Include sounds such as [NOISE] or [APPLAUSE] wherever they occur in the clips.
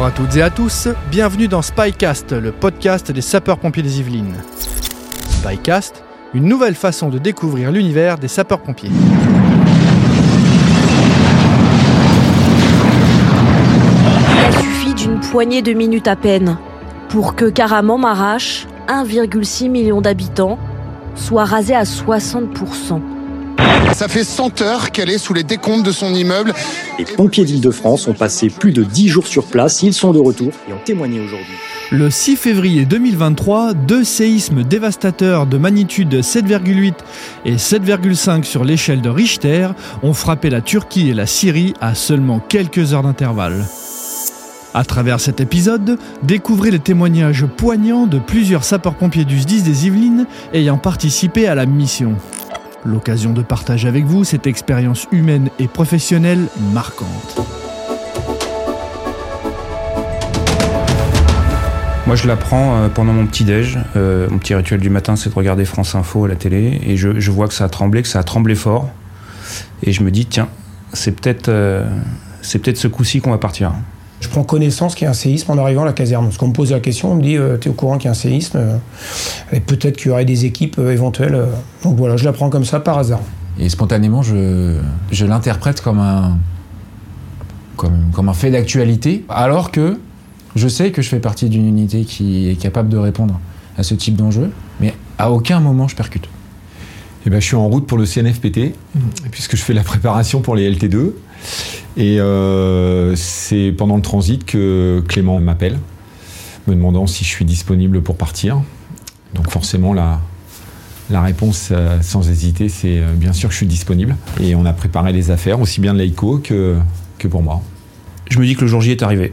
Bonjour à toutes et à tous, bienvenue dans Spycast, le podcast des sapeurs-pompiers des Yvelines. Spycast, une nouvelle façon de découvrir l'univers des sapeurs-pompiers. Il a suffi d'une poignée de minutes à peine pour que Caraman m'arrache 1,6 million d'habitants soit rasé à 60%. Ça fait 100 heures qu'elle est sous les décombres de son immeuble. Les pompiers d'Île-de-France ont passé plus de 10 jours sur place. Ils sont de retour et ont témoigné aujourd'hui. Le 6 février 2023, deux séismes dévastateurs de magnitude 7,8 et 7,5 sur l'échelle de Richter ont frappé la Turquie et la Syrie à seulement quelques heures d'intervalle. À travers cet épisode, découvrez les témoignages poignants de plusieurs sapeurs-pompiers du SDIS des Yvelines ayant participé à la mission. L'occasion de partager avec vous cette expérience humaine et professionnelle marquante. Moi, je l'apprends euh, pendant mon petit déj. Euh, mon petit rituel du matin, c'est de regarder France Info à la télé, et je, je vois que ça a tremblé, que ça a tremblé fort, et je me dis tiens, c'est peut-être, euh, c'est peut-être ce coup-ci qu'on va partir. Je prends connaissance qu'il y a un séisme en arrivant à la caserne. Parce qu'on me pose la question, on me dit euh, T'es au courant qu'il y a un séisme euh, Et peut-être qu'il y aurait des équipes euh, éventuelles. euh. Donc voilà, je l'apprends comme ça par hasard. Et spontanément, je, je l'interprète comme un, comme, comme un fait d'actualité, alors que je sais que je fais partie d'une unité qui est capable de répondre à ce type d'enjeu, mais à aucun moment je percute. Eh ben, je suis en route pour le CNFPT, puisque je fais la préparation pour les LT2. Et euh, c'est pendant le transit que Clément m'appelle, me demandant si je suis disponible pour partir. Donc forcément, la, la réponse, euh, sans hésiter, c'est euh, bien sûr que je suis disponible. Et on a préparé les affaires, aussi bien de l'AICO que, que pour moi. Je me dis que le jour J est arrivé.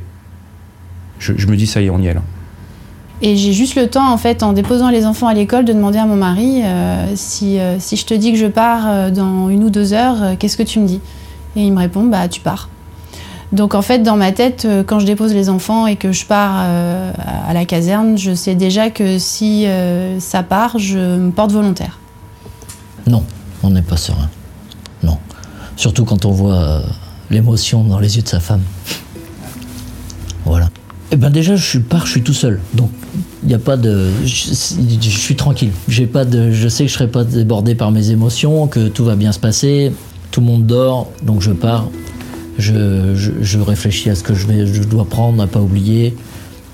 Je, je me dis ça y est, on y est là. Et j'ai juste le temps, en fait, en déposant les enfants à l'école, de demander à mon mari euh, si, euh, si je te dis que je pars euh, dans une ou deux heures, euh, qu'est-ce que tu me dis? Et il me répond, bah tu pars. Donc en fait, dans ma tête, euh, quand je dépose les enfants et que je pars euh, à la caserne, je sais déjà que si euh, ça part, je me porte volontaire. Non, on n'est pas serein. Non. Surtout quand on voit l'émotion dans les yeux de sa femme. Voilà. Eh ben déjà, je pars, je suis tout seul. Donc, il n'y a pas de. Je, suis tranquille. Pas de. Je sais que je serai pas débordé par mes émotions, que tout va bien se passer. Tout le monde dort, donc je pars. Je, réfléchis à ce que je, dois prendre, à pas oublier.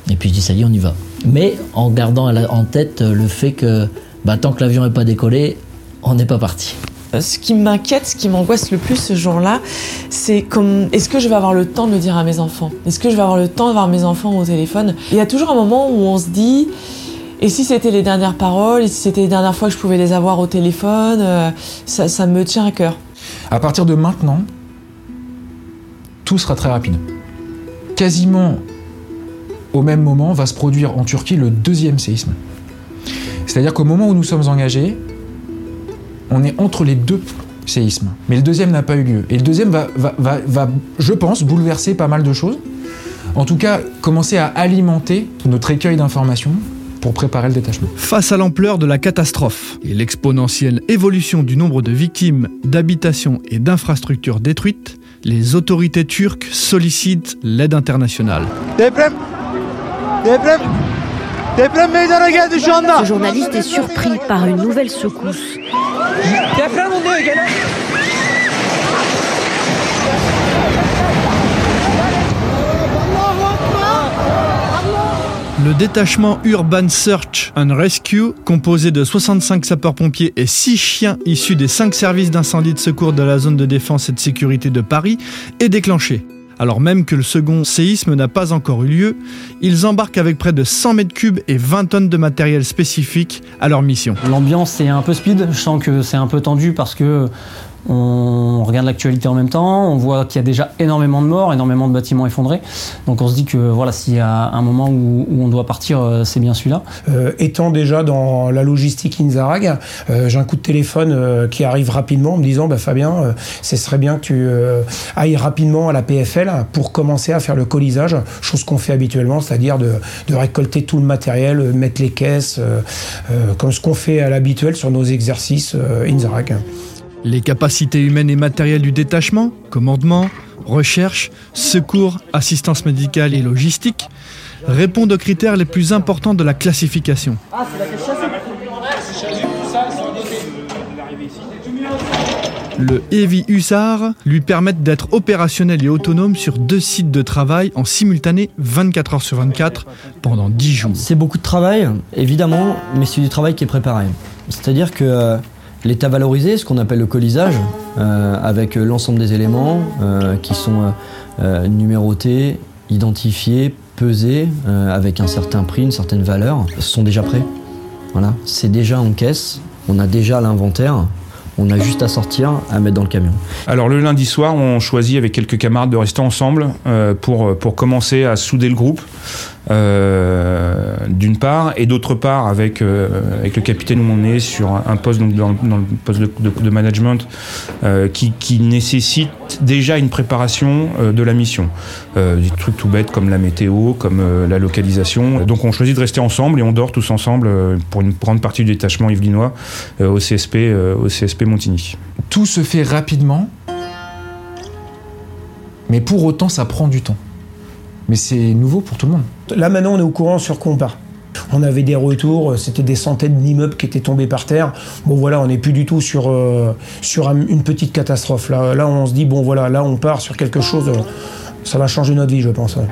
Et puis je dis, ça y est, on y va. Mais en gardant en tête le fait que bah, tant que l'avion n'est pas décollé, on n'est pas parti. Euh, Ce qui m'inquiète, ce qui m'angoisse le plus ce jour-là, c'est comme est-ce que je vais avoir le temps de le dire à mes enfants? Est-ce que je vais avoir le temps d'avoir mes enfants au téléphone? Il y a toujours un moment où on se dit et si c'était les dernières paroles, et si c'était les dernières fois que je pouvais les avoir au téléphone, euh, ça me tient à cœur. À partir de maintenant, tout sera très rapide. Quasiment au même moment va se produire en Turquie le deuxième séisme. C'est-à-dire qu'au moment où nous sommes engagés, on est entre les deux séismes. Mais le deuxième n'a pas eu lieu. Et le deuxième va, je pense, bouleverser pas mal de choses. En tout cas, commencer à alimenter notre écueil d'informations pour préparer le détachement. Face à l'ampleur de la catastrophe et l'exponentielle évolution du nombre de victimes, d'habitations et d'infrastructures détruites, les autorités turques sollicitent l'aide internationale. Ce journaliste est surpris par une nouvelle secousse. Le détachement Urban Search and Rescue, composé de 65 sapeurs-pompiers et 6 chiens issus des 5 services d'incendie de secours de la zone de défense et de sécurité de Paris, est déclenché. Alors même que le second séisme n'a pas encore eu lieu, ils embarquent avec près de 100 mètres cubes et 20 tonnes de matériel spécifique à leur mission. L'ambiance est un peu speed, je sens que c'est un peu tendu parce que on regarde l'actualité en même temps, on voit qu'il y a déjà énormément de morts, énormément de bâtiments effondrés. Donc on se dit que voilà, s'il y a un moment où, on doit partir, euh, c'est bien celui-là. Euh, étant déjà dans la logistique Inzarag, euh, j'ai un coup de téléphone qui arrive rapidement en me disant bah, Fabien, ce serait bien que tu ailles rapidement à la PFL pour commencer à faire le colisage, chose qu'on fait habituellement, c'est-à-dire de, de récolter tout le matériel, mettre les caisses, comme ce qu'on fait à l'habituel sur nos exercices Inzarag. Les capacités humaines et matérielles du détachement, commandement, recherche, secours, assistance médicale et logistique, répondent aux critères les plus importants de la classification. Le Heavy Hussard lui permet d'être opérationnel et autonome sur deux sites de travail en simultané 24 heures sur 24 pendant 10 jours. C'est beaucoup de travail, évidemment, mais c'est du travail qui est préparé. C'est-à-dire que euh, l'état valorisé, ce qu'on appelle le colisage, euh, avec l'ensemble des éléments euh, qui sont euh, numérotés, identifiés, pesés, euh, avec un certain prix, une certaine valeur, sont déjà prêts. Voilà, c'est déjà en caisse, on a déjà l'inventaire, on a juste à sortir, à mettre dans le camion. Alors le lundi soir, on choisit avec quelques camarades de rester ensemble euh, pour commencer à souder le groupe, euh, d'une part, et d'autre part avec, euh, avec le capitaine où on est sur un, poste, donc dans, le poste de, management euh, qui, qui nécessite déjà une préparation de la mission. Des trucs tout bêtes comme la météo, comme la localisation. Donc on choisit de rester ensemble et on dort tous ensemble pour une grande partie du détachement yvelinois au CSP, au CSP Montigny. Tout se fait rapidement, mais pour autant, ça prend du temps. Mais c'est nouveau pour tout le monde. Là maintenant on est au courant sur quoi on part. On avait des retours, c'était des centaines d'immeubles qui étaient tombés par terre. Bon voilà, on n'est plus du tout sur, euh, sur une petite catastrophe. Là, là on se dit, bon voilà, là on part sur quelque chose, euh, ça va changer notre vie je pense. ouais.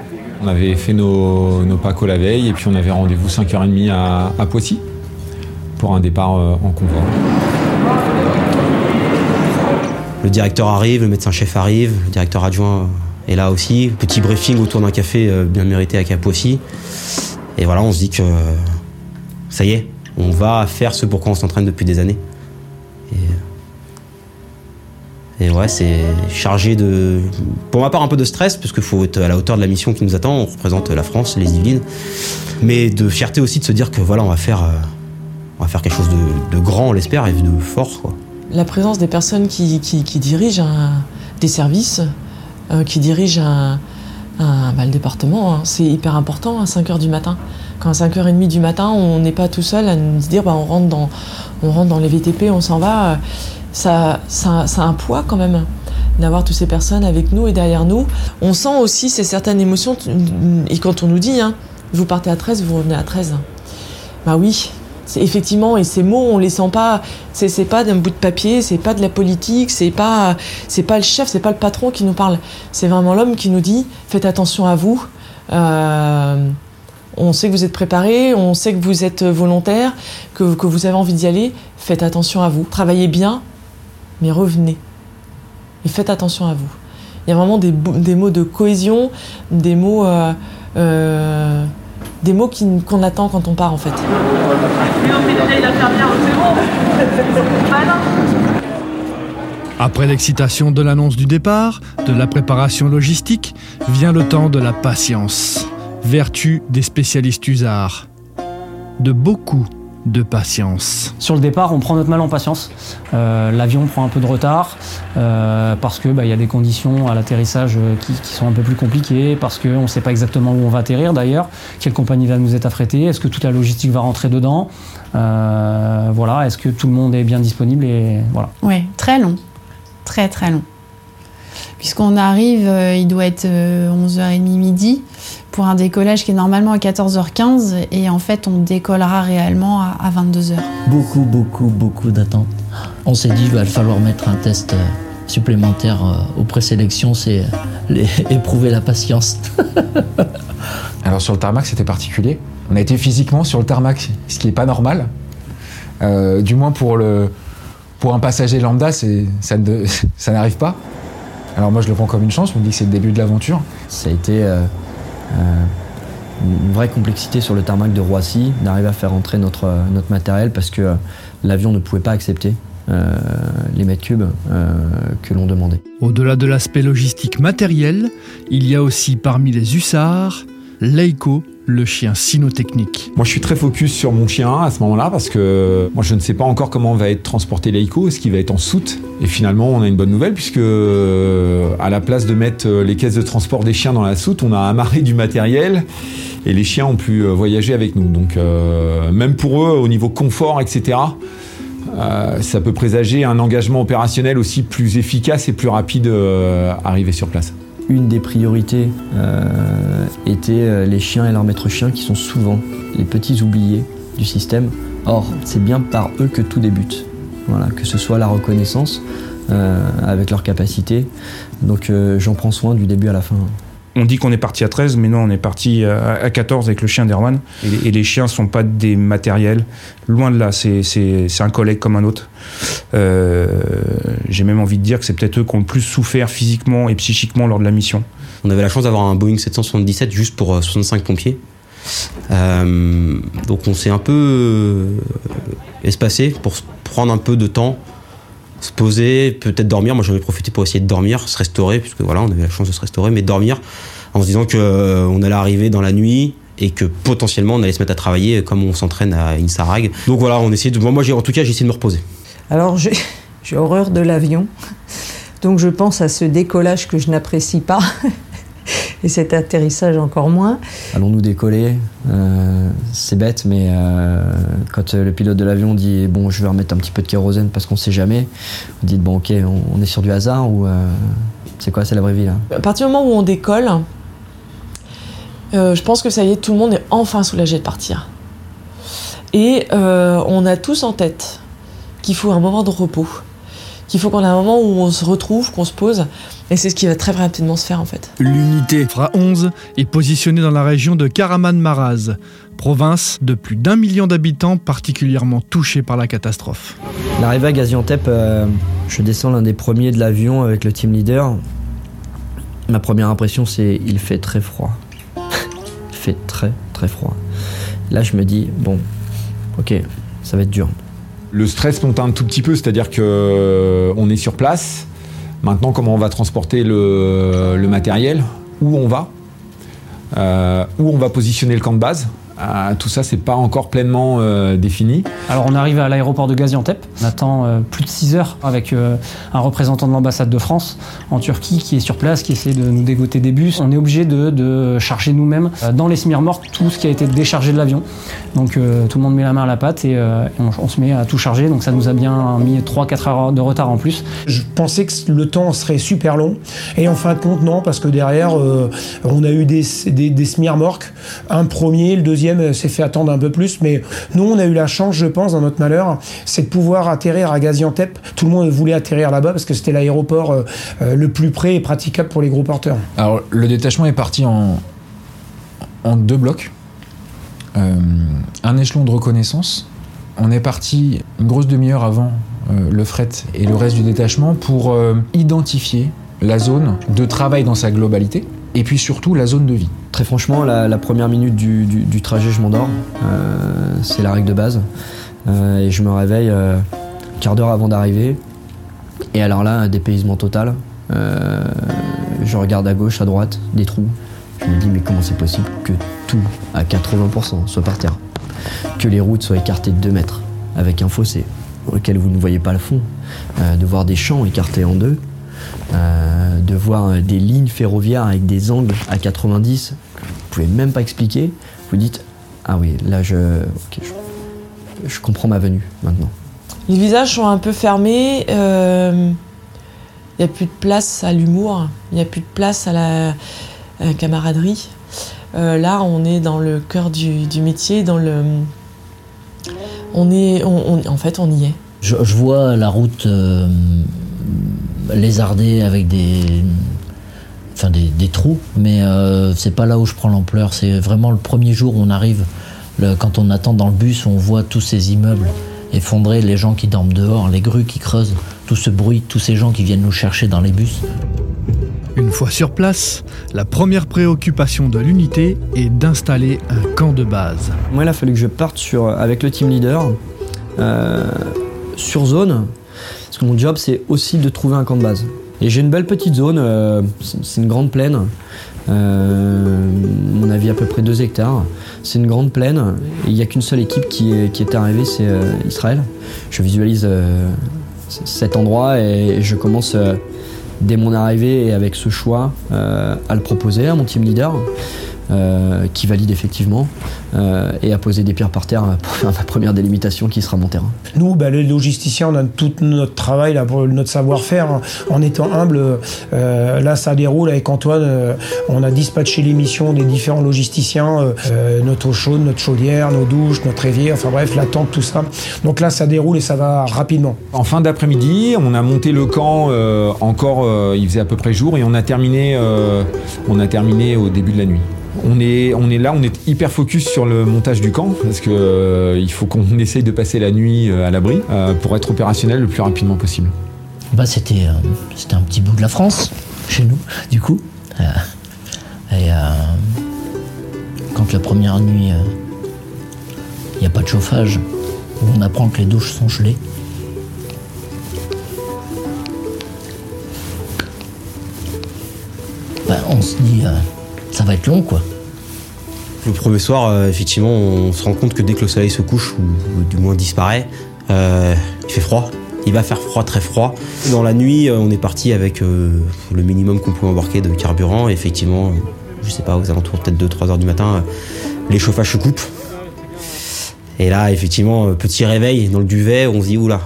On avait fait nos, nos pacos la veille et puis on avait rendez-vous 5h30 à, à Poissy pour un départ euh, en convoi. Le directeur arrive, le médecin-chef arrive, le directeur adjoint est là aussi. Petit briefing autour d'un café euh, bien mérité à Capoissy. Et voilà, on se dit que ça y est, on va faire ce pourquoi on s'entraîne depuis des années. Et, et ouais, c'est chargé de, pour ma part, un peu de stress, parce qu'il faut être à la hauteur de la mission qui nous attend. On représente la France, les Yvelines. Mais de fierté aussi de se dire que voilà, on va faire, euh, on va faire quelque chose de, grand, on l'espère, et de fort, quoi. La présence des personnes qui, dirigent un- des services, euh, qui dirigent un, bah, le département, hein, c'est hyper important à 5h du matin. Quand à 5h30 du matin, on n'est pas tout seul à nous dire bah, on, rentre dans, on rentre dans les VTP, on s'en va, euh, ça, ça, a un poids quand même d'avoir toutes ces personnes avec nous et derrière nous. On sent aussi ces certaines émotions, et quand on nous dit, hein, vous partez à 13, vous revenez à 13. Bah oui, effectivement, et ces mots, on les sent pas. C'est c'est pas d'un bout de papier, c'est pas de la politique, c'est pas, c'est pas le chef, c'est pas le patron qui nous parle. C'est vraiment l'homme qui nous dit faites attention à vous. Euh, on sait que vous êtes préparés, on sait que vous êtes volontaire, que, que vous avez envie d'y aller. Faites attention à vous. Travaillez bien, mais revenez. Et faites attention à vous. Il y a vraiment des, des mots de cohésion, des mots, euh, euh, des mots qu'on attend quand on part en fait. Après l'excitation de l'annonce du départ, de la préparation logistique, vient le temps de la patience. Vertu des spécialistes usards. De beaucoup de patience. Sur le départ, on prend notre mal en patience. Euh, L'avion prend un peu de retard euh, parce que bah, il y a des conditions à l'atterrissage euh, qui, qui sont un peu plus compliquées, parce qu'on ne sait pas exactement où on va atterrir d'ailleurs, quelle compagnie va nous être affrétée, est-ce que toute la logistique va rentrer dedans, Euh, voilà, est-ce que tout le monde est bien disponible et voilà. Oui, très long. Très très long. Puisqu'on arrive, euh, il doit être euh, 11h30 midi pour un décollage qui est normalement à 14h15 et en fait on décollera réellement à, à 22h. Beaucoup, beaucoup, beaucoup d'attentes. On s'est dit, il va falloir mettre un test euh, supplémentaire euh, aux présélections, c'est euh, [LAUGHS] éprouver la patience. [LAUGHS] Alors sur le tarmac, c'était particulier. On a été physiquement sur le tarmac, ce qui n'est pas normal. Euh, du moins pour, le, pour un passager lambda, ça, ne- [LAUGHS] ça n'arrive pas. Alors moi, je le prends comme une chance. Je me dis que c'est le début de l'aventure. Ça a été euh, une vraie complexité sur le tarmac de Roissy d'arriver à faire entrer notre, euh, matériel parce que euh, l'avion ne pouvait pas accepter euh, les mètres cubes euh, que l'on demandait. Au-delà de l'aspect logistique matériel, il y a aussi parmi les hussards, Leiko, le chien cynotechnique. Moi, je suis très focus sur mon chien à ce moment-là parce que moi, je ne sais pas encore comment va être transporté l'Eiko. Est-ce qu'il va être en soute? Et finalement, on a une bonne nouvelle puisque euh, à la place de mettre euh, les caisses de transport des chiens dans la soute, on a amarré du matériel et les chiens ont pu euh, voyager avec nous. Donc, euh, même pour eux, au niveau confort, etc., euh, ça peut présager un engagement opérationnel aussi plus efficace et plus rapide euh, arrivé sur place. Une des priorités euh, était euh, les chiens et leurs maîtres chiens qui sont souvent les petits oubliés du système. Or, c'est bien par eux que tout débute. Voilà, que ce soit la reconnaissance euh, avec leurs capacités. Donc j'en prends soin du début à la fin. On dit qu'on est parti à 13, mais non, on est parti à à 14 avec le chien d'Erwan. Et, les chiens sont pas des matériels. Loin de là, c'est- un collègue comme un autre. Euh, J'ai même envie de dire que c'est peut-être eux qui ont le plus souffert physiquement et psychiquement lors de la mission. On avait la chance d'avoir un Boeing 777 juste pour euh, 65 pompiers. Euh, donc on s'est un peu euh, espacé pour prendre un peu de temps, se poser, peut-être dormir. Moi j'en ai profité pour essayer de dormir, se restaurer, puisque voilà, on avait la chance de se restaurer, mais dormir en se disant que euh, on allait arriver dans la nuit et que potentiellement on allait se mettre à travailler comme on s'entraîne à Insarag. Donc voilà, on essayait de. Moi j'ai en tout cas j'ai essayé de me reposer. Alors j'ai horreur de l'avion, donc je pense à ce décollage que je n'apprécie pas, et cet atterrissage encore moins. Allons-nous décoller Euh, C'est bête, mais euh, quand euh, le pilote de l'avion dit bon, je vais remettre un petit peu de kérosène parce qu'on sait jamais, vous dites bon, ok, on, on est sur du hasard ou euh, c'est quoi, c'est la vraie vie là? À partir du moment où on décolle, je pense que ça y est, tout le monde est enfin soulagé de partir. Et on a tous en tête qu'il faut un moment de repos, qu'il faut qu'on ait un moment où on se retrouve, qu'on se pose, et c'est ce qui va très rapidement se faire en fait. L'unité FRA 11 est positionnée dans la région de Karaman-Maraz, province de plus d'un million d'habitants particulièrement touchée par la catastrophe. L'arrivée à Gaziantep, euh, je descends l'un des premiers de l'avion avec le team leader. Ma première impression, c'est il fait très froid. [LAUGHS] il fait très très froid. Là, je me dis bon, ok, ça va être dur. Le stress monte un tout petit peu, c'est-à-dire que euh, on est sur place. Maintenant, comment on va transporter le, matériel? Où on va? Euh, Où on va positionner le camp de base? Tout ça, c'est pas encore pleinement euh, défini. Alors on arrive à l'aéroport de Gaziantep, on attend euh, plus de 6 heures avec euh, un représentant de l'ambassade de France en Turquie qui est sur place, qui essaie de nous dégoter des bus. On est obligé de, de charger nous-mêmes euh, dans les semi-remorques tout ce qui a été déchargé de l'avion. Donc euh, tout le monde met la main à la pâte et, euh, et on, on se met à tout charger, donc ça nous a bien mis 3-4 heures de retard en plus. Je pensais que le temps serait super long. Et en fin de compte, non, parce que derrière, euh, on a eu des, des, des semi-remorques. Un premier, le deuxième euh, s'est fait attendre un peu plus. Mais nous, on a eu la chance, je pense, dans notre malheur, c'est de pouvoir atterrir à Gaziantep. Tout le monde voulait atterrir là-bas parce que c'était l'aéroport euh, euh, le plus près et praticable pour les gros porteurs. Alors, le détachement est parti en, deux blocs. Euh, un échelon de reconnaissance. On est parti une grosse demi-heure avant le fret et le reste du détachement pour identifier la zone de travail dans sa globalité et puis surtout la zone de vie. Très franchement, la, première minute du, du- trajet, je m'endors. Euh, c'est la règle de base. Euh, et je me réveille euh, quart d'heure avant d'arriver. Et alors là, un dépaysement total. Euh, je regarde à gauche, à droite, des trous. Je me dis, mais comment c'est possible que tout, à 80%, soit par terre? Que les routes soient écartées de 2 mètres, avec un fossé auquel vous ne voyez pas le fond. De voir des champs écartés en deux. Euh, de voir euh, des lignes ferroviaires avec des angles à 90, vous pouvez même pas expliquer. Vous dites, ah oui, là je, je, je comprends ma venue maintenant. Les visages sont un peu fermés, il n'y a plus de place à l'humour, il n'y a plus de place à la, à la camaraderie. Euh, là, on est dans le cœur du, du métier, dans le... On est, on- on- en fait, on y est. Je, je vois la route euh, lézardée avec des, enfin des, des trous, mais euh, c'est pas là où je prends l'ampleur. C'est vraiment le premier jour où on arrive, le- quand on attend dans le bus, on voit tous ces immeubles effondrés, les gens qui dorment dehors, les grues qui creusent, tout ce bruit, tous ces gens qui viennent nous chercher dans les bus. Une fois sur place, la première préoccupation de l'unité est d'installer un camp de base. Moi, il a fallu que je parte sur, avec le team leader euh, sur zone, parce que mon job, c'est aussi de trouver un camp de base. Et j'ai une belle petite zone, euh, c'est une grande plaine, euh, mon avis à peu près 2 hectares. C'est une grande plaine, il n'y a qu'une seule équipe qui est, arrivée, c'est euh, Israël. Je visualise euh, cet endroit et je commence dès mon arrivée et avec ce choix à le proposer à mon team leader. Euh, qui valide effectivement euh, et à poser des pierres par terre pour faire ma première délimitation qui sera mon terrain. Nous, bah, les logisticiens, on a tout notre travail, là, pour notre savoir-faire, hein. en étant humble. euh, là, ça déroule avec Antoine. euh, on a dispatché les missions des différents logisticiens, euh, euh, notre eau chaude, notre chaudière, nos douches, notre évier, enfin bref, la tente, tout ça. Donc là, ça déroule et ça va rapidement. En fin d'après-midi, on a monté le camp euh, encore, euh, il faisait à peu près jour et on a terminé, euh, on a terminé au début de la nuit. On est, là, on est hyper focus sur le montage du camp parce que euh, faut qu'on [LAUGHS] essaye de passer la nuit euh, à l'abri euh, pour être opérationnel le plus rapidement possible. Bah, c'était, un petit bout de la France, chez nous, du coup. Et quand la première nuit, il n'y a pas de chauffage, on apprend que les douches sont gelées, bah, on se dit, ça va être long, quoi. Le premier soir, euh, effectivement, on se rend compte que dès que le soleil se couche, ou, ou du moins disparaît, euh, il fait froid. Il va faire froid, très froid. Dans la nuit, euh, on est parti avec euh, le minimum qu'on pouvait embarquer de carburant. Et effectivement, je sais pas, aux alentours peut-être de 3 heures du matin, euh, les chauffages se coupent. Et là, effectivement, petit réveil dans le duvet, on se dit oula.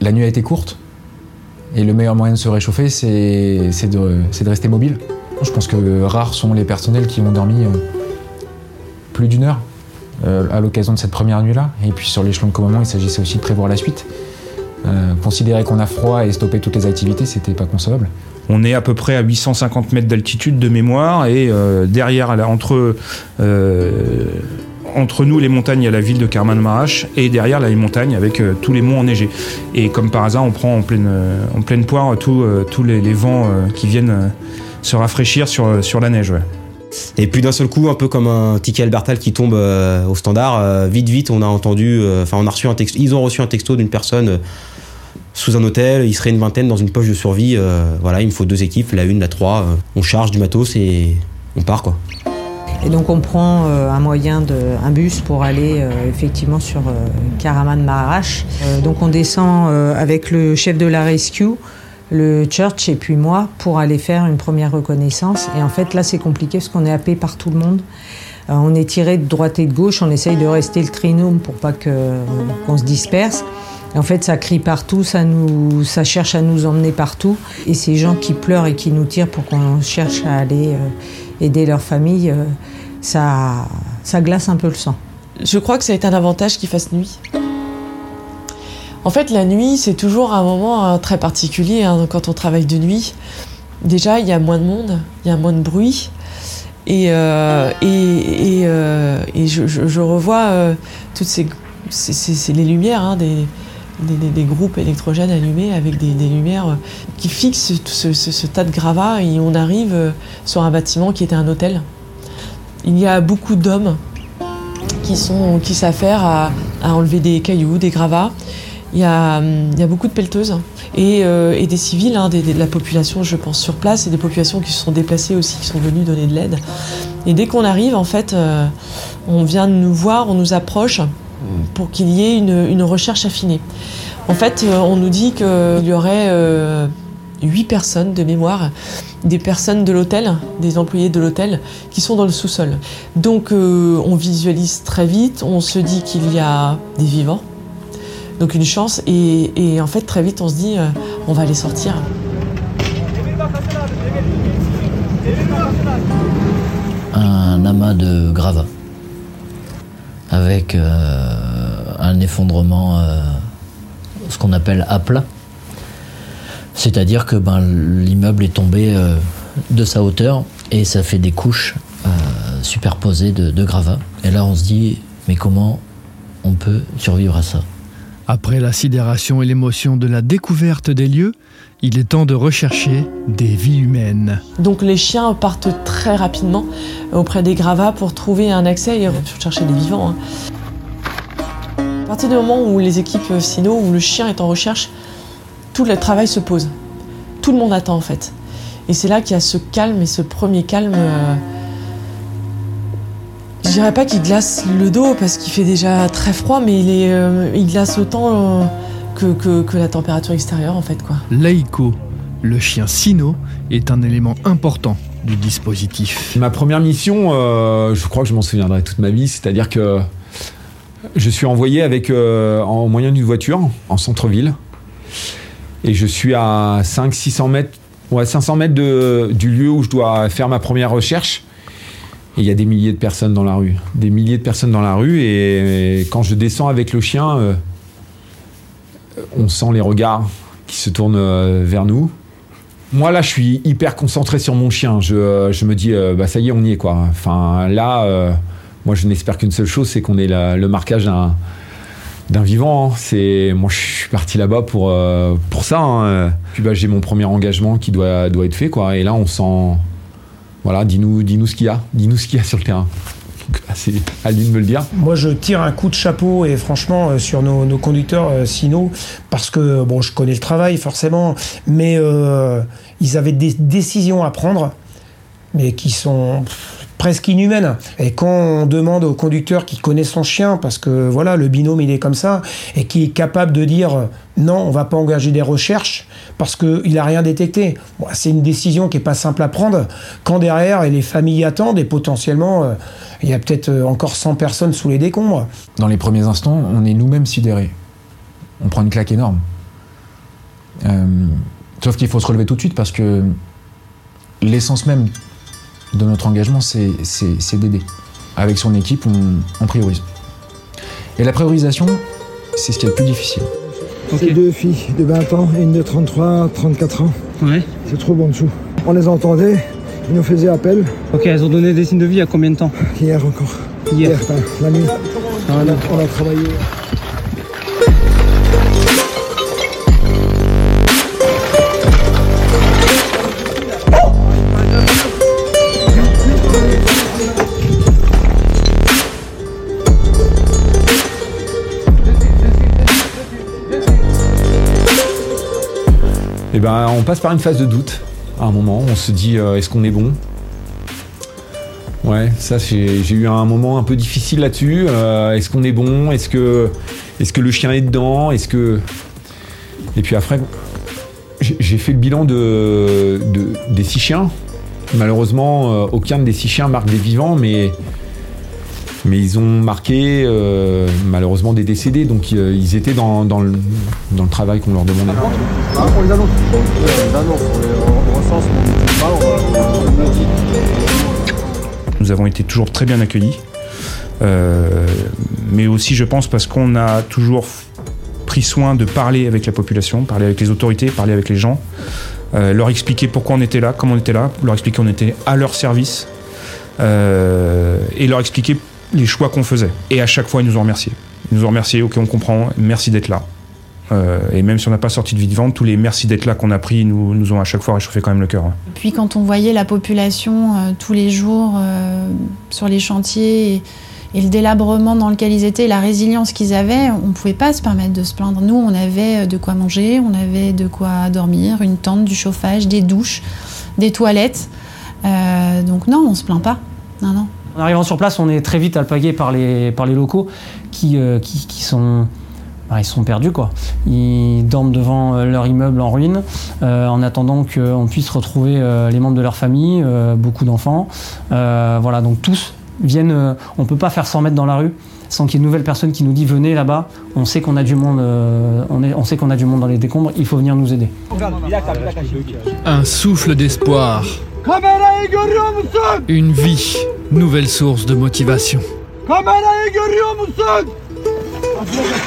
La nuit a été courte et le meilleur moyen de se réchauffer, c'est c'est de, c'est de rester mobile. Je pense que rares sont les personnels qui ont dormi euh, plus d'une heure euh, à l'occasion de cette première nuit-là. Et puis sur l'échelon de commandement, il s'agissait aussi de prévoir la suite. Euh, considérer qu'on a froid et stopper toutes les activités, c'était pas concevable. On est à peu près à 850 mètres d'altitude de mémoire et derrière, entre, entre nous les montagnes, il y a la ville de Carman-Marache et derrière là, les montagnes avec tous les monts enneigés. Et comme par hasard, on prend en pleine, en pleine poire tous les, vents qui viennent se rafraîchir sur, sur la neige. ouais. Et puis d'un seul coup, un peu comme un ticket Albertal qui tombe euh, au standard, euh, vite vite, on a entendu, euh, enfin on a reçu un texto, ils ont reçu un texto d'une personne euh, sous un hôtel, il serait une vingtaine dans une poche de survie. euh, voilà, il me faut deux équipes, la une, la trois. euh, on charge du matos et on part quoi. Et donc on prend euh, un moyen de un bus pour aller euh, effectivement sur euh, Karaman Marash. Euh, donc on descend euh, avec le chef de la rescue, le church et puis moi pour aller faire une première reconnaissance. Et en fait là c'est compliqué parce qu'on est happé par tout le monde. Euh, on est tiré de droite et de gauche, on essaye de rester le trinôme pour pas qu'on se disperse. Et en fait, ça crie partout, ça, nous, ça cherche à nous emmener partout. Et ces gens qui pleurent et qui nous tirent pour qu'on cherche à aller euh, aider leur famille, euh, ça, ça glace un peu le sang. Je crois que ça a été un avantage qu'il fasse nuit. En fait, la nuit, c'est toujours un moment euh, très particulier hein, quand on travaille de nuit. Déjà, il y a moins de monde, il y a moins de bruit. Et, euh, euh, je, revois euh, toutes ces, les lumières hein, des, groupes électrogènes allumés avec des, lumières qui fixent tout ce, tas de gravats et on arrive sur un bâtiment qui était un hôtel. Il y a beaucoup d'hommes qui, sont, qui s'affairent à enlever des cailloux, des gravats. Il y a, hum, il y a beaucoup de pelleteuses et, euh, des civils, hein, de la population, je pense, sur place, et des populations qui se sont déplacées aussi, qui sont venues donner de l'aide. Et dès qu'on arrive, en fait, euh, on vient nous voir, on nous approche pour qu'il y ait une, recherche affinée. En fait, euh, on nous dit qu'il y aurait euh, personnes de mémoire, des personnes de l'hôtel, des employés de l'hôtel, qui sont dans le sous-sol. Donc on visualise très vite, on se dit qu'il y a des vivants, donc une chance, et, en fait très vite on se dit euh, on va les sortir. un amas de gravats avec euh, un effondrement, euh, ce qu'on appelle à plat. C'est-à-dire que ben, l'immeuble est tombé de sa hauteur et ça fait des couches superposées de gravats. Et là, on se dit, mais comment on peut survivre à ça? Après la sidération et l'émotion de la découverte des lieux, il est temps de rechercher des vies humaines. Donc les chiens partent très rapidement auprès des gravats pour trouver un accès et chercher des vivants. hein. À partir du moment où les équipes Sino, où le chien est en recherche, tout le travail se pose. Tout le monde attend en fait. Et c'est là qu'il y a ce calme et ce premier calme. euh, dirais pas qu'il glace le dos parce qu'il fait déjà très froid, mais il, est, euh, il glace autant euh, que, que- que la température extérieure en fait quoi. Laïko, le chien Sino, est un élément important du dispositif. Ma première mission, euh, je crois que je m'en souviendrai toute ma vie, c'est-à-dire que je suis envoyé avec, euh, en moyen d'une voiture en centre-ville et je suis à 500-600 mètres, ouais, 500 mètres de- du lieu où je dois faire ma première recherche. Il y a des milliers de personnes dans la rue, des milliers de personnes dans la rue et, quand je descends avec le chien, euh, on sent les regards qui se tournent euh, vers nous. Moi là, je suis hyper concentré sur mon chien. Je, euh, me dis, bah ça y est, on y est quoi. Enfin là, moi je n'espère qu'une seule chose, c'est qu'on ait le marquage d'un vivant. hein. C'est moi, je suis parti là-bas pour pour ça. hein. Puis bah j'ai mon premier engagement qui doit doit être fait quoi. Et là, on sent, voilà, dis-nous dis-nous ce qu'il y a, dis-nous ce qu'il y a sur le terrain. C'est à lui de me le dire. Moi, je tire un coup de chapeau et franchement euh, sur nos, conducteurs euh, parce que bon, je connais le travail forcément, mais euh, ils avaient des décisions à prendre, mais qui sont presque inhumaines. Et quand on demande au conducteur qui connaît son chien, parce que voilà, le binôme il est comme ça, et qui est capable de dire euh, non, on va pas engager des recherches parce qu'il a rien détecté. C'est une décision qui est pas simple à prendre quand derrière et les familles attendent et potentiellement euh, il y a peut-être euh, encore 100 personnes sous les décombres. Dans les premiers instants, on est nous-mêmes sidérés. On prend une claque énorme. Sauf qu'il faut se relever tout de suite parce que l'essence même de notre engagement, c'est d'aider. Avec son équipe, on, on priorise. Et la priorisation, c'est ce qui est le plus difficile. C'est deux filles de 20 ans et une de 33, 34 ans. Ouais. C'est trop bon dessous. On les entendait, ils nous faisaient appel. Ok, elles ont donné des signes de vie il y a combien de temps Hier encore. Hier. enfin, la nuit. Ah, on, a, d'accord. on a travaillé. Ben, on passe par une phase de doute à un moment. On se dit, euh, est-ce qu'on est bon? Ouais, ça, j'ai eu un moment un peu difficile là-dessus. Euh, est-ce qu'on est bon? Est-ce que, est que le chien est dedans? Est-ce que. Et puis après, j'ai fait le bilan de, de- des six chiens. Malheureusement, euh, aucun des six chiens marque des vivants, mais. Mais ils ont marqué euh, malheureusement des décédés, donc euh, ils étaient dans, dans le, travail qu'on leur demandait. On les annonce. On les on. Nous avons été toujours très bien accueillis. Euh, mais aussi, je pense, parce qu'on a toujours pris soin de parler avec la population, parler avec les autorités, parler avec les gens, leur expliquer pourquoi on était là, comment on était là, leur expliquer qu'on était à leur service, et leur expliquer les choix qu'on faisait. Et à chaque fois, ils nous ont remerciés. Ils nous ont remerciés, ok, on comprend, merci d'être là. Euh, et même si on n'a pas sorti de vie vivante, tous les merci d'être là qu'on a pris nous, nous ont à chaque fois réchauffé quand même le cœur. hein. Puis quand on voyait la population euh, tous les jours euh, sur les chantiers et, et le délabrement dans lequel ils étaient, la résilience qu'ils avaient, on ne pouvait pas se permettre de se plaindre. Nous, on avait de quoi manger, on avait de quoi dormir, une tente, du chauffage, des douches, des toilettes. Donc non, on se plaint pas. Non, non. En arrivant sur place, on est très vite alpagué par les, par les locaux qui, euh, qui, qui sont. bah, ils sont perdus quoi. Ils dorment devant euh, leur immeuble en ruine euh, en attendant qu'on puisse retrouver euh, les membres de leur famille, euh, beaucoup d'enfants. Euh, voilà, donc tous viennent. euh, on peut pas faire 100 mètres dans la rue sans qu'il y ait une nouvelle personne qui nous dit venez là-bas. On sait qu'on a du monde. euh, on, est, on sait qu'on a du monde dans les décombres. Il faut venir nous aider. Un souffle d'espoir, une vie, nouvelle source de motivation.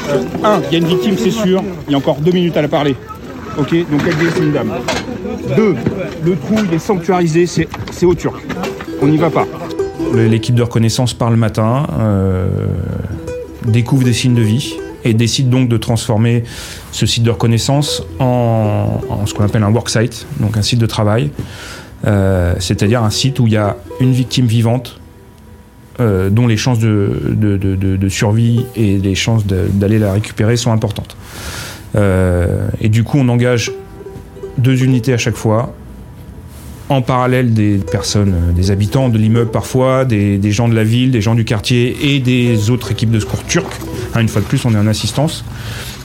Euh, un, il y a une victime, c'est sûr. Il y a encore deux minutes à la parler. Ok, donc elle dit c'est une dame. Deux, le trou il est sanctuarisé, c'est c'est au turc. On n'y va pas. L'équipe de reconnaissance part le matin, euh, découvre des signes de vie et décide donc de transformer ce site de reconnaissance en, en ce qu'on appelle un worksite, donc un site de travail, Euh, c'est-à-dire un site où il y a une victime vivante euh, dont les chances de, survie et les chances d'aller la récupérer sont importantes. Euh, et du coup, on engage deux unités à chaque fois, en parallèle des personnes, euh, des habitants de l'immeuble parfois, des, des gens de la ville, des gens du quartier et des autres équipes de secours turques. Hein, une fois de plus, on est en assistance.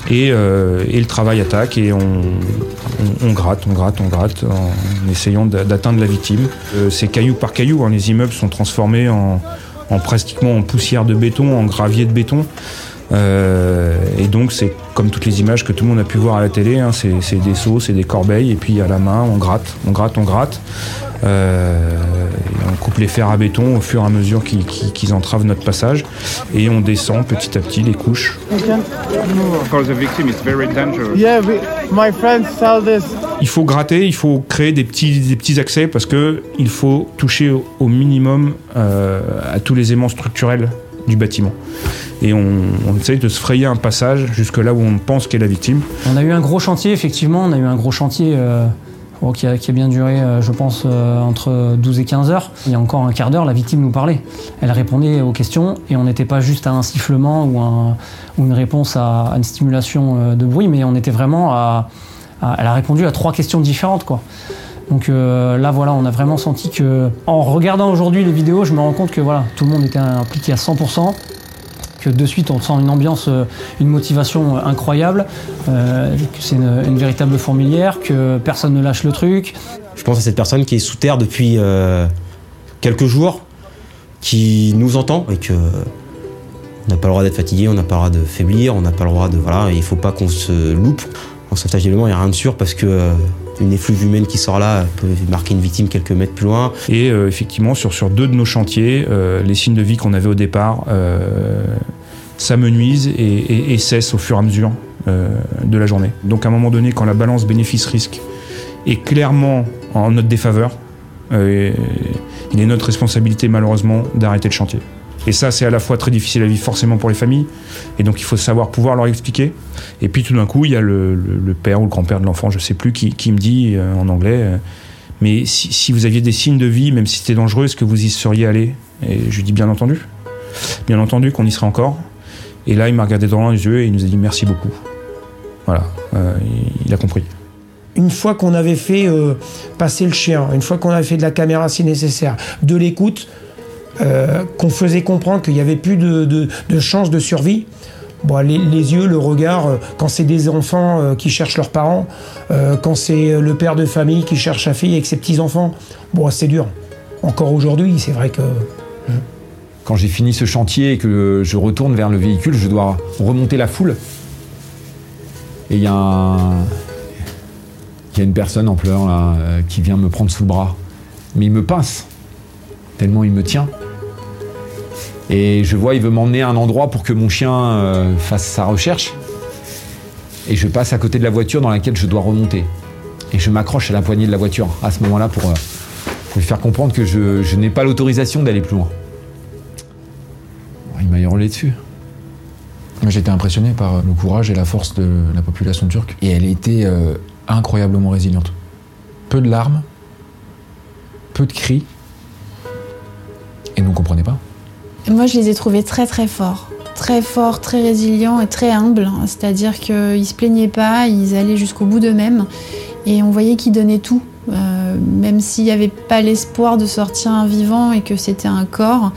Et, euh, et le travail attaque et on, gratte, on gratte, on gratte en essayant d'a- d'atteindre la victime. Euh, c'est caillou par caillou, hein, les immeubles sont transformés en, en pratiquement en poussière de béton, en gravier de béton. Euh, et donc c'est comme toutes les images que tout le monde a pu voir à la télé, hein, c'est des seaux, c'est des corbeilles, et puis à la main on gratte, on gratte, on gratte. Euh, on coupe les fers à béton au fur et à mesure qu'ils entravent notre passage, et on descend petit à petit les couches. Il faut gratter, il faut créer des petits, des petits accès parce que il faut toucher au, au minimum euh, à tous les aimants structurels du bâtiment. Et on, on essaye de se frayer un passage jusque là où on pense qu'est la victime. On a eu un gros chantier, effectivement, on a eu un gros chantier euh, qui, a, bien duré, euh, je pense, euh, entre 12 et 15 heures. Il y a encore un quart d'heure, la victime nous parlait. Elle répondait aux questions et on n'était pas juste à un sifflement ou, un- ou une réponse à, une stimulation euh, de bruit, mais on était vraiment à, Elle a répondu à trois questions différentes, quoi. Donc là, voilà, on a vraiment senti que, en regardant aujourd'hui les vidéos, je me rends compte que voilà, tout le monde était impliqué à 100% que de suite on sent une ambiance, euh, une motivation euh, incroyable, euh, que c'est une, véritable fourmilière, que personne ne lâche le truc. Je pense à cette personne qui est sous terre depuis quelques jours, qui nous entend et que on n'a pas le droit d'être fatigué, on n'a pas le droit de faiblir, on n'a pas le droit de voilà, il faut pas qu'on se loupe. En sauvetage d'éléments, il n'y a rien de sûr parce que une effluve humaine qui sort là peut marquer une victime quelques mètres plus loin. Et euh, effectivement, sur, deux de nos chantiers, euh, les signes de vie qu'on avait au départ euh, s'amenuisent et, cessent au fur et à mesure de la journée. Donc à un moment donné, quand la balance bénéfice-risque est clairement en notre défaveur, il est notre responsabilité malheureusement d'arrêter le chantier. Et ça, c'est à la fois très difficile à vivre forcément pour les familles, et donc il faut savoir pouvoir leur expliquer. Et puis tout d'un coup, il y a le, père ou le grand-père de l'enfant, je sais plus, qui, me dit euh, en anglais, euh, mais si, vous aviez des signes de vie, même si c'était dangereux, est-ce que vous y seriez allé? Et je lui dis bien entendu, bien entendu qu'on y serait encore. Et là, il m'a regardé dans les yeux et il nous a dit merci beaucoup. Voilà, euh, il- a compris. Une fois qu'on avait fait passer le chien, une fois qu'on avait fait de la caméra si nécessaire, de l'écoute, euh, qu'on faisait comprendre qu'il n'y avait plus de, de, de chance de survie, bon, les, yeux, le regard, euh, quand c'est des enfants euh, qui cherchent leurs parents, quand c'est le père de famille qui cherche sa fille avec ses petits-enfants, bon, c'est dur. Encore aujourd'hui, c'est vrai que... Quand j'ai fini ce chantier et que je retourne vers le véhicule, je dois remonter la foule. Et il y a une personne en pleurs qui vient me prendre sous le bras. Mais il me pince, tellement il me tient. Et je vois, il veut m'emmener à un endroit pour que mon chien euh, fasse sa recherche. Et je passe à côté de la voiture dans laquelle je dois remonter. Et je m'accroche à la poignée de la voiture à ce moment-là pour, euh, lui faire comprendre que je, n'ai pas l'autorisation d'aller plus loin. Il m'a hurlé dessus. J'étais impressionné par le courage et la force de la population turque. Et elle était euh, incroyablement résiliente. Peu de larmes, peu de cris. Et nous, on comprenait pas. Moi, je les ai trouvés très très forts. Très forts, très résilients et très humbles. C'est-à-dire qu'ils se plaignaient pas, ils allaient jusqu'au bout d'eux-mêmes. Et on voyait qu'ils donnaient tout. Euh, même s'il n'y avait pas l'espoir de sortir un vivant et que c'était un corps.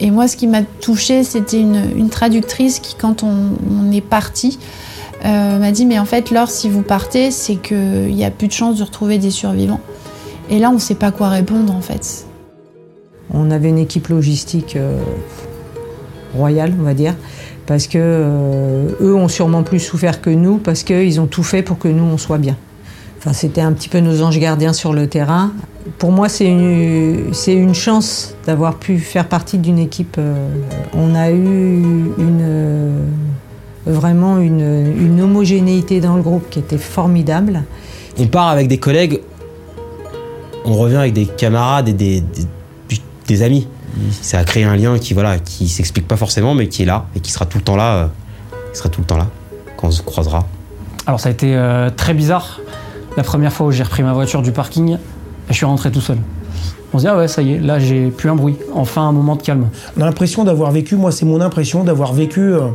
Et moi, ce qui m'a touchée, c'était une, traductrice qui, quand on, on est parti, euh, m'a dit Mais en fait, Laure, si vous partez, c'est qu'il n'y a plus de chance de retrouver des survivants. Et là, on ne sait pas quoi répondre, en fait. On avait une équipe logistique euh, royale, on va dire, parce que euh, eux ont sûrement plus souffert que nous, parce qu'ils ont tout fait pour que nous on soit bien. Enfin, c'était un petit peu nos anges gardiens sur le terrain. Pour moi, c'est une, une chance d'avoir pu faire partie d'une équipe. euh, on a eu une, vraiment une, homogénéité dans le groupe qui était formidable. On part avec des collègues, on revient avec des camarades et des, des amis. Ça a créé un lien qui voilà, qui s'explique pas forcément, mais qui est là et qui sera tout le temps là. euh, qui sera tout le temps là quand on se croisera. Alors ça a été euh, très bizarre. La première fois où j'ai repris ma voiture du parking, je suis rentré tout seul. On se dit, ah ouais, ça y est, là j'ai plus un bruit. Enfin un moment de calme. On a l'impression d'avoir vécu, moi c'est mon impression, d'avoir vécu, euh,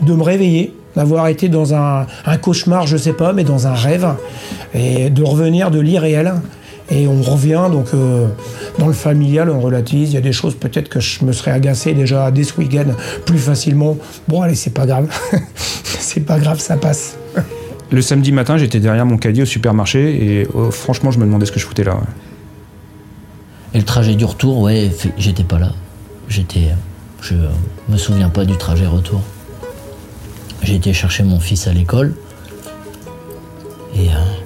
de me réveiller, d'avoir été dans un, un cauchemar, je sais pas, mais dans un rêve, et de revenir de l'irréel. Et on revient donc euh, dans le familial, on relativise. Il y a des choses peut-être que je me serais agacé déjà dès ce week-end plus facilement. Bon, allez, c'est pas grave. [LAUGHS] c'est pas grave, ça passe. Le samedi matin, j'étais derrière mon caddie au supermarché et oh, franchement, je me demandais ce que je foutais là. ouais. Et le trajet du retour, ouais, j'étais pas là. J'étais. Je me souviens pas du trajet retour. J'ai été chercher mon fils à l'école. Et. euh,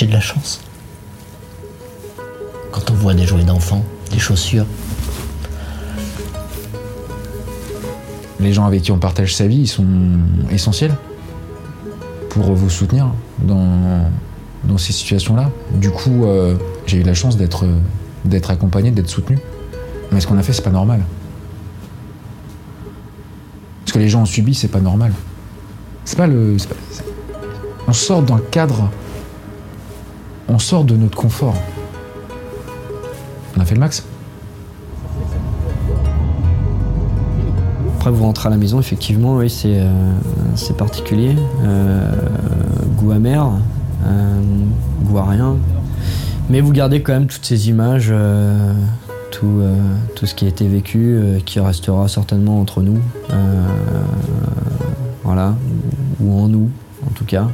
J'ai de la chance. Quand on voit des jouets d'enfants, des chaussures, Les gens avec qui on partage sa vie, ils sont essentiels pour vous soutenir dans, dans ces situations-là. Du coup, euh, j'ai eu la chance d'être d'être accompagné, d'être soutenu. Mais ce qu'on a fait, c'est pas normal. Ce que les gens ont subi, c'est pas normal. C'est pas le. pas- on sort d'un cadre. On sort de notre confort. On a fait le max. Après, vous rentrez à la maison, effectivement, oui, c'est euh, particulier. Euh, goût amer, euh, goût à rien. Mais vous gardez quand même toutes ces images, tout, tout ce qui a été vécu, qui restera certainement entre nous. Voilà, ou en nous, en tout cas.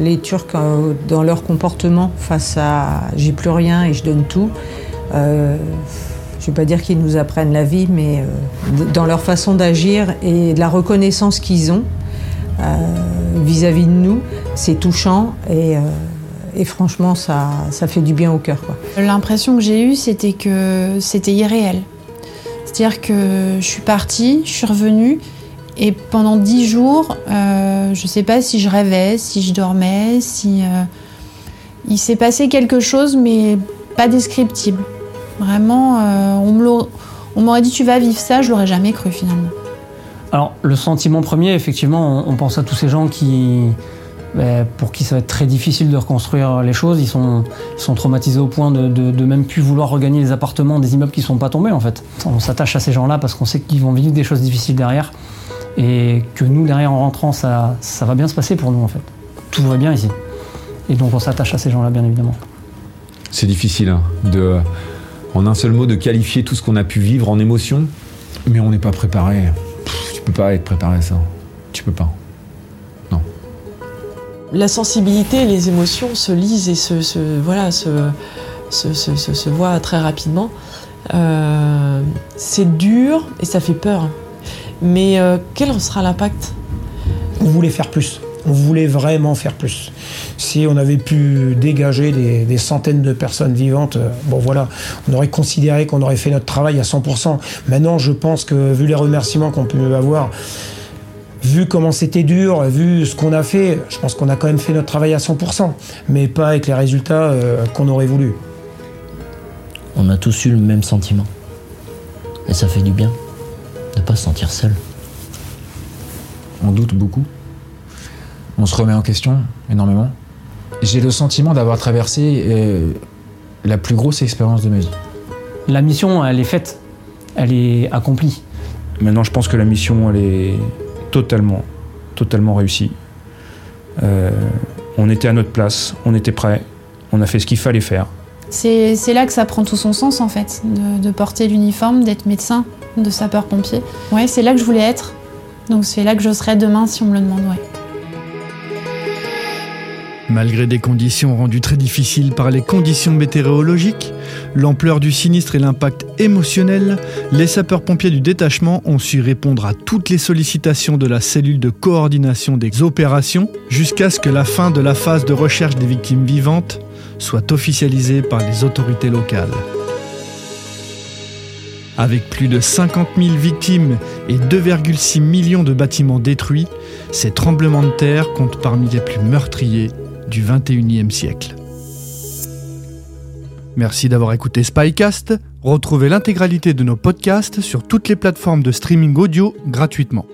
Les Turcs, euh, dans leur comportement face à j'ai plus rien et je donne tout, euh, je ne vais pas dire qu'ils nous apprennent la vie, mais euh, dans leur façon d'agir et la reconnaissance qu'ils ont vis-à-vis de nous, c'est touchant et, et franchement, ça, ça fait du bien au cœur. L'impression que j'ai eue, c'était que c'était irréel. C'est-à-dire que je suis partie, je suis revenue, et pendant dix jours, euh, je sais pas si je rêvais, si je dormais, si. euh, il s'est passé quelque chose, mais pas descriptible. Vraiment, euh, on m'aurait dit tu vas vivre ça, je l'aurais jamais cru finalement. Alors, le sentiment premier, effectivement, on, pense à tous ces gens qui, ben, pour qui ça va être très difficile de reconstruire les choses. Ils sont, ils sont traumatisés au point de, de- de même plus vouloir regagner les appartements des immeubles qui ne sont pas tombés, en fait. On s'attache à ces gens-là parce qu'on sait qu'ils vont vivre des choses difficiles derrière. Et que nous, derrière, en rentrant, ça, ça va bien se passer pour nous, en fait. Tout va bien ici. Et donc, on s'attache à ces gens-là, bien évidemment. C'est difficile hein, de, en un seul mot, de qualifier tout ce qu'on a pu vivre en émotion, mais on n'est pas préparé. Pff, tu peux pas être préparé à ça. Tu peux pas. La sensibilité et les émotions se lisent et se, se- voilà, se, se, se- se- se voient très rapidement. Euh, c'est dur et ça fait peur. Mais euh, quel en sera l'impact? On voulait faire plus. On voulait vraiment faire plus. Si on avait pu dégager des, des centaines de personnes vivantes, euh, bon voilà, on aurait considéré qu'on aurait fait notre travail à 100%. Maintenant, je pense que vu les remerciements qu'on peut avoir, vu comment c'était dur, vu ce qu'on a fait, je pense qu'on a quand même fait notre travail à 100%, mais pas avec les résultats euh, qu'on aurait voulu. on a tous eu le même sentiment. Et ça fait du bien de pas se sentir seul. on doute beaucoup. On se remet en question énormément. J'ai le sentiment d'avoir traversé euh, la plus grosse expérience de ma vie. La mission, elle est faite. Elle est accomplie. Maintenant, je pense que la mission, elle est totalement, totalement réussie. Euh, on était à notre place, on était prêts, on a fait ce qu'il fallait faire. C'est c'est là que ça prend tout son sens en fait, de, de porter l'uniforme, d'être médecin, de sapeur-pompier. Ouais, c'est là que je voulais être. Donc c'est là que je serai demain si on me le demande. Malgré des conditions rendues très difficiles par les conditions météorologiques, l'ampleur du sinistre et l'impact émotionnel, les sapeurs-pompiers du détachement ont su répondre à toutes les sollicitations de la cellule de coordination des opérations jusqu'à ce que la fin de la phase de recherche des victimes vivantes soit officialisée par les autorités locales. Avec plus de 50 000 victimes et 2,6 millions de bâtiments détruits, ces tremblements de terre comptent parmi les plus meurtriers du 21e siècle. Merci d'avoir écouté Spycast. Retrouvez l'intégralité de nos podcasts sur toutes les plateformes de streaming audio gratuitement.